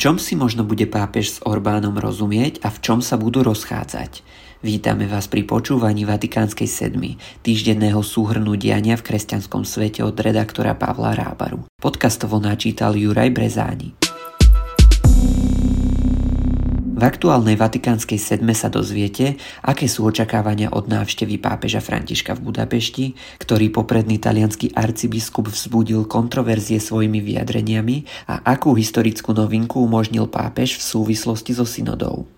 čom si možno bude pápež s Orbánom rozumieť a v čom sa budú rozchádzať? Vítame vás pri počúvaní Vatikánskej sedmy, týždenného súhrnu diania v kresťanskom svete od redaktora Pavla Rábaru. Podcastovo načítal Juraj Brezáni. V aktuálnej vatikánskej sedme sa dozviete, aké sú očakávania od návštevy pápeža Františka v Budapešti, ktorý popredný talianský arcibiskup vzbudil kontroverzie svojimi vyjadreniami a akú historickú novinku umožnil pápež v súvislosti so synodou.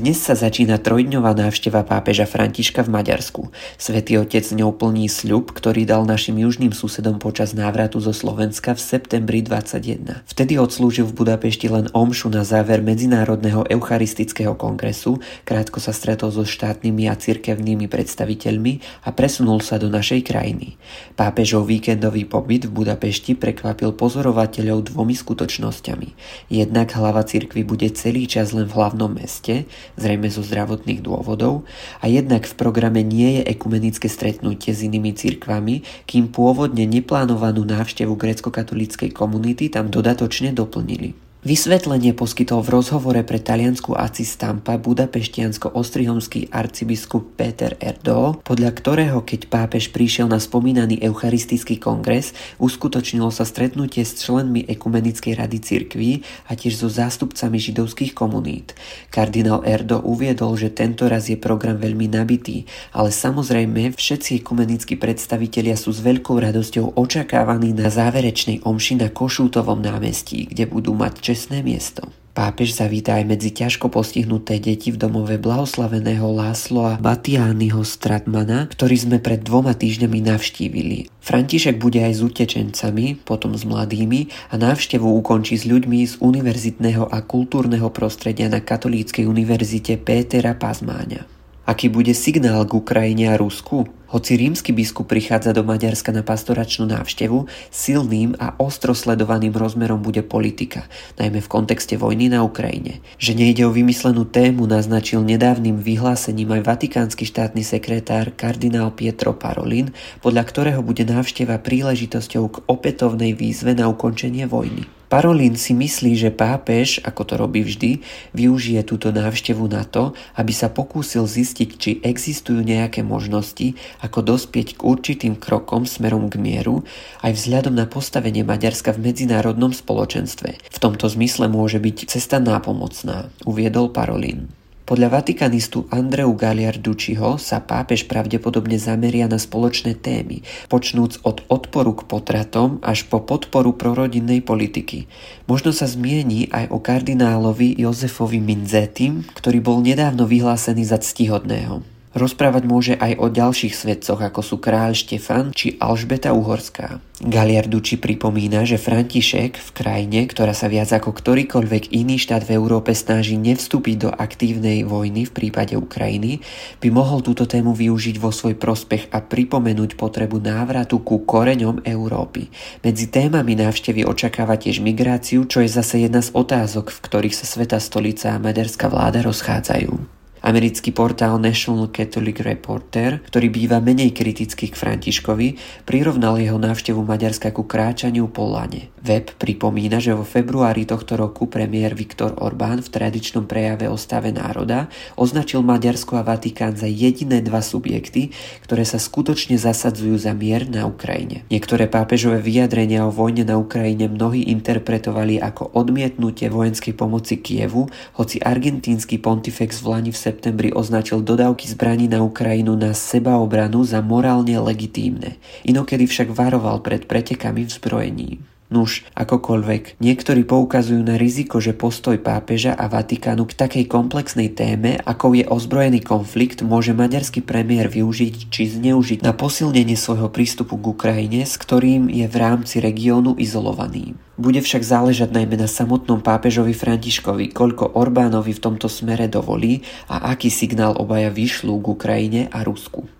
Dnes sa začína trojdňová návšteva pápeža Františka v Maďarsku. Svetý otec ňou plní sľub, ktorý dal našim južným susedom počas návratu zo Slovenska v septembri 21. Vtedy odslúžil v Budapešti len omšu na záver Medzinárodného eucharistického kongresu, krátko sa stretol so štátnymi a cirkevnými predstaviteľmi a presunul sa do našej krajiny. Pápežov víkendový pobyt v Budapešti prekvapil pozorovateľov dvomi skutočnosťami. Jednak hlava cirkvy bude celý čas len v hlavnom meste, zrejme zo zdravotných dôvodov, a jednak v programe nie je ekumenické stretnutie s inými cirkvami, kým pôvodne neplánovanú návštevu grecko-katolíckej komunity tam dodatočne doplnili. Vysvetlenie poskytol v rozhovore pre taliansku ACI Stampa budapeštiansko-ostrihomský arcibiskup Peter Erdo, podľa ktorého keď pápež prišiel na spomínaný eucharistický kongres, uskutočnilo sa stretnutie s členmi Ekumenickej rady cirkví a tiež so zástupcami židovských komunít. Kardinál Erdo uviedol, že tento raz je program veľmi nabitý, ale samozrejme všetci ekumenickí predstavitelia sú s veľkou radosťou očakávaní na záverečnej omši na Košútovom námestí, kde budú mať čestné miesto. Pápež zavítá aj medzi ťažko postihnuté deti v domove blahoslaveného Lásloa Batiányho Stratmana, ktorý sme pred dvoma týždňami navštívili. František bude aj s utečencami, potom s mladými a návštevu ukončí s ľuďmi z univerzitného a kultúrneho prostredia na Katolíckej univerzite Pétera Pazmáňa. Aký bude signál k Ukrajine a Rusku? Hoci rímsky biskup prichádza do Maďarska na pastoračnú návštevu, silným a ostro sledovaným rozmerom bude politika, najmä v kontexte vojny na Ukrajine. Že nejde o vymyslenú tému naznačil nedávnym vyhlásením aj vatikánsky štátny sekretár kardinál Pietro Parolin, podľa ktorého bude návšteva príležitosťou k opätovnej výzve na ukončenie vojny. Parolin si myslí, že pápež, ako to robí vždy, využije túto návštevu na to, aby sa pokúsil zistiť, či existujú nejaké možnosti, ako dospieť k určitým krokom smerom k mieru, aj vzhľadom na postavenie Maďarska v medzinárodnom spoločenstve. V tomto zmysle môže byť cesta nápomocná, uviedol Parolin. Podľa vatikanistu Andreu Galiardučiho sa pápež pravdepodobne zameria na spoločné témy, počnúc od odporu k potratom až po podporu prorodinnej politiky. Možno sa zmieni aj o kardinálovi Jozefovi Minzetim, ktorý bol nedávno vyhlásený za ctihodného. Rozprávať môže aj o ďalších svetcoch, ako sú kráľ Štefan či Alžbeta Uhorská. Galiarduči pripomína, že František v krajine, ktorá sa viac ako ktorýkoľvek iný štát v Európe snaží nevstúpiť do aktívnej vojny v prípade Ukrajiny, by mohol túto tému využiť vo svoj prospech a pripomenúť potrebu návratu ku koreňom Európy. Medzi témami návštevy očakáva tiež migráciu, čo je zase jedna z otázok, v ktorých sa Sveta stolica a maďarská vláda rozchádzajú. Americký portál National Catholic Reporter, ktorý býva menej kritický k Františkovi, prirovnal jeho návštevu Maďarska ku kráčaniu po lane. Web pripomína, že vo februári tohto roku premiér Viktor Orbán v tradičnom prejave o stave národa označil Maďarsko a Vatikán za jediné dva subjekty, ktoré sa skutočne zasadzujú za mier na Ukrajine. Niektoré pápežové vyjadrenia o vojne na Ukrajine mnohí interpretovali ako odmietnutie vojenskej pomoci Kievu, hoci argentínsky pontifex v Lani v septembri označil dodávky zbraní na Ukrajinu na sebaobranu za morálne legitímne. Inokedy však varoval pred pretekami v zbrojení. Nuž, akokoľvek, niektorí poukazujú na riziko, že postoj pápeža a Vatikánu k takej komplexnej téme, ako je ozbrojený konflikt, môže maďarský premiér využiť či zneužiť na posilnenie svojho prístupu k Ukrajine, s ktorým je v rámci regiónu izolovaný. Bude však záležať najmä na samotnom pápežovi Františkovi, koľko Orbánovi v tomto smere dovolí a aký signál obaja vyšľú k Ukrajine a Rusku.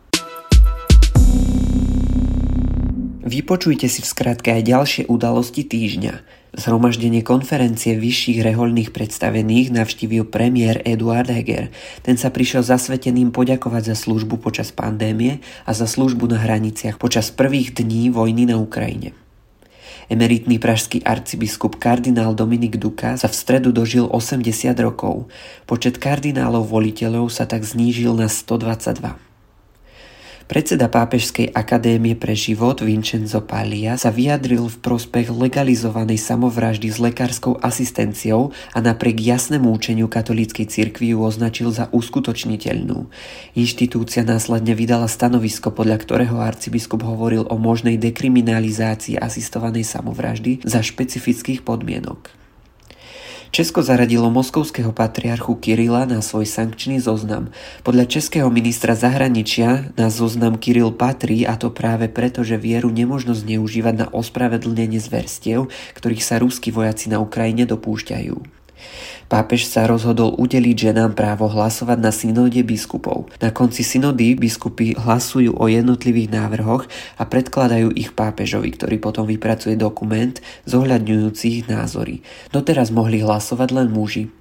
Vypočujte si v skratke aj ďalšie udalosti týždňa. Zhromaždenie konferencie vyšších rehoľných predstavených navštívil premiér Eduard Heger. Ten sa prišiel zasveteným poďakovať za službu počas pandémie a za službu na hraniciach počas prvých dní vojny na Ukrajine. Emeritný pražský arcibiskup kardinál Dominik Duka sa v stredu dožil 80 rokov. Počet kardinálov voliteľov sa tak znížil na 122. Predseda Pápežskej akadémie pre život Vincenzo Paglia sa vyjadril v prospech legalizovanej samovraždy s lekárskou asistenciou a napriek jasnému účeniu katolíckej cirkvi ju označil za uskutočniteľnú. Inštitúcia následne vydala stanovisko, podľa ktorého arcibiskup hovoril o možnej dekriminalizácii asistovanej samovraždy za špecifických podmienok. Česko zaradilo moskovského patriarchu Kirila na svoj sankčný zoznam. Podľa českého ministra zahraničia na zoznam Kiril patrí a to práve preto, že vieru nemožno zneužívať na ospravedlnenie zverstiev, ktorých sa ruskí vojaci na Ukrajine dopúšťajú. Pápež sa rozhodol udeliť ženám právo hlasovať na synode biskupov. Na konci synody biskupy hlasujú o jednotlivých návrhoch a predkladajú ich pápežovi, ktorý potom vypracuje dokument zohľadňujúci ich názory. Doteraz mohli hlasovať len muži.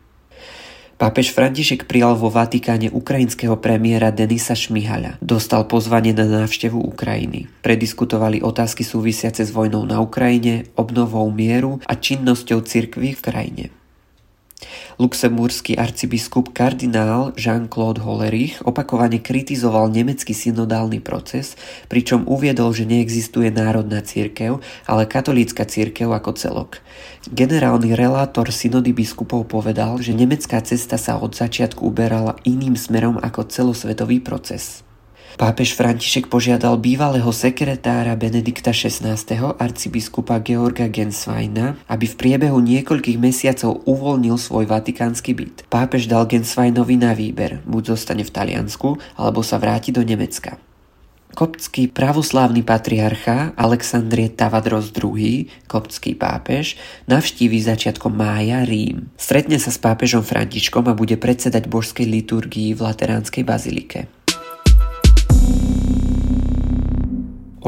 Pápež František prijal vo Vatikáne ukrajinského premiéra Denisa Šmihaľa. Dostal pozvanie na návštevu Ukrajiny. Prediskutovali otázky súvisiace s vojnou na Ukrajine, obnovou mieru a činnosťou cirkvy v krajine. Luxemburský arcibiskup kardinál Jean-Claude Hollerich opakovane kritizoval nemecký synodálny proces, pričom uviedol, že neexistuje národná církev, ale katolícka církev ako celok. Generálny relátor synody biskupov povedal, že nemecká cesta sa od začiatku uberala iným smerom ako celosvetový proces. Pápež František požiadal bývalého sekretára Benedikta XVI. arcibiskupa Georga Gensweina, aby v priebehu niekoľkých mesiacov uvoľnil svoj vatikánsky byt. Pápež dal Gensweinovi na výber, buď zostane v Taliansku, alebo sa vráti do Nemecka. Koptský pravoslávny patriarcha Alexandrie Tavadros II, koptský pápež, navštíví začiatkom mája Rím. Stretne sa s pápežom Františkom a bude predsedať božskej liturgii v Lateránskej bazilike.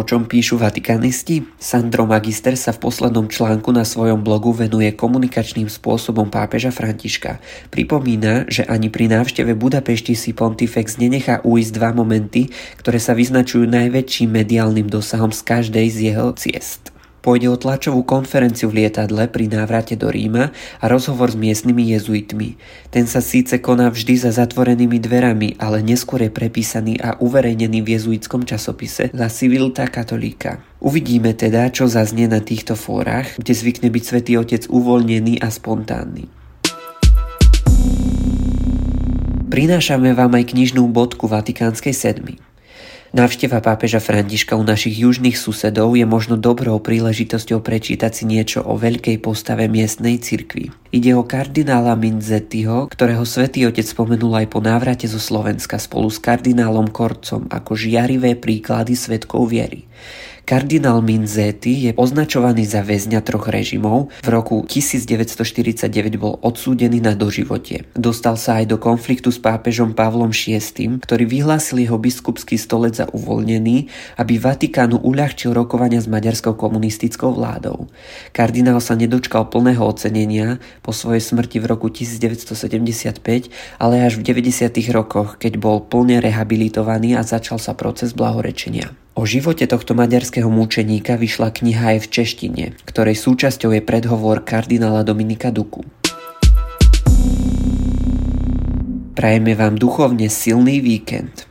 O čom píšu vatikanisti? Sandro Magister sa v poslednom článku na svojom blogu venuje komunikačným spôsobom pápeža Františka. Pripomína, že ani pri návšteve Budapešti si Pontifex nenechá uísť dva momenty, ktoré sa vyznačujú najväčším mediálnym dosahom z každej z jeho ciest. Pôjde o tlačovú konferenciu v lietadle pri návrate do Ríma a rozhovor s miestnymi jezuitmi. Ten sa síce koná vždy za zatvorenými dverami, ale neskôr je prepísaný a uverejnený v jezuitskom časopise La Civilta Katolika. Uvidíme teda, čo zaznie na týchto fórach, kde zvykne byť svätý Otec uvoľnený a spontánny. Prinášame vám aj knižnú bodku Vatikánskej sedmy. Návšteva pápeža Františka u našich južných susedov je možno dobrou príležitosťou prečítať si niečo o veľkej postave miestnej cirkvi. Ide o kardinála Minzettiho, ktorého svätý Otec spomenul aj po návrate zo Slovenska spolu s kardinálom Korcom ako žiarivé príklady svetkov viery. Kardinál Minzetti je označovaný za väzňa troch režimov. V roku 1949 bol odsúdený na doživotie. Dostal sa aj do konfliktu s pápežom Pavlom VI, ktorý vyhlásil jeho biskupský stolec za uvoľnený, aby Vatikánu uľahčil rokovania s maďarskou komunistickou vládou. Kardinál sa nedočkal plného ocenenia po svojej smrti v roku 1975, ale až v 90. rokoch, keď bol plne rehabilitovaný a začal sa proces blahorečenia. O živote tohto maďarského múčeníka vyšla kniha aj v češtine, ktorej súčasťou je predhovor kardinála Dominika Duku. Prajeme vám duchovne silný víkend.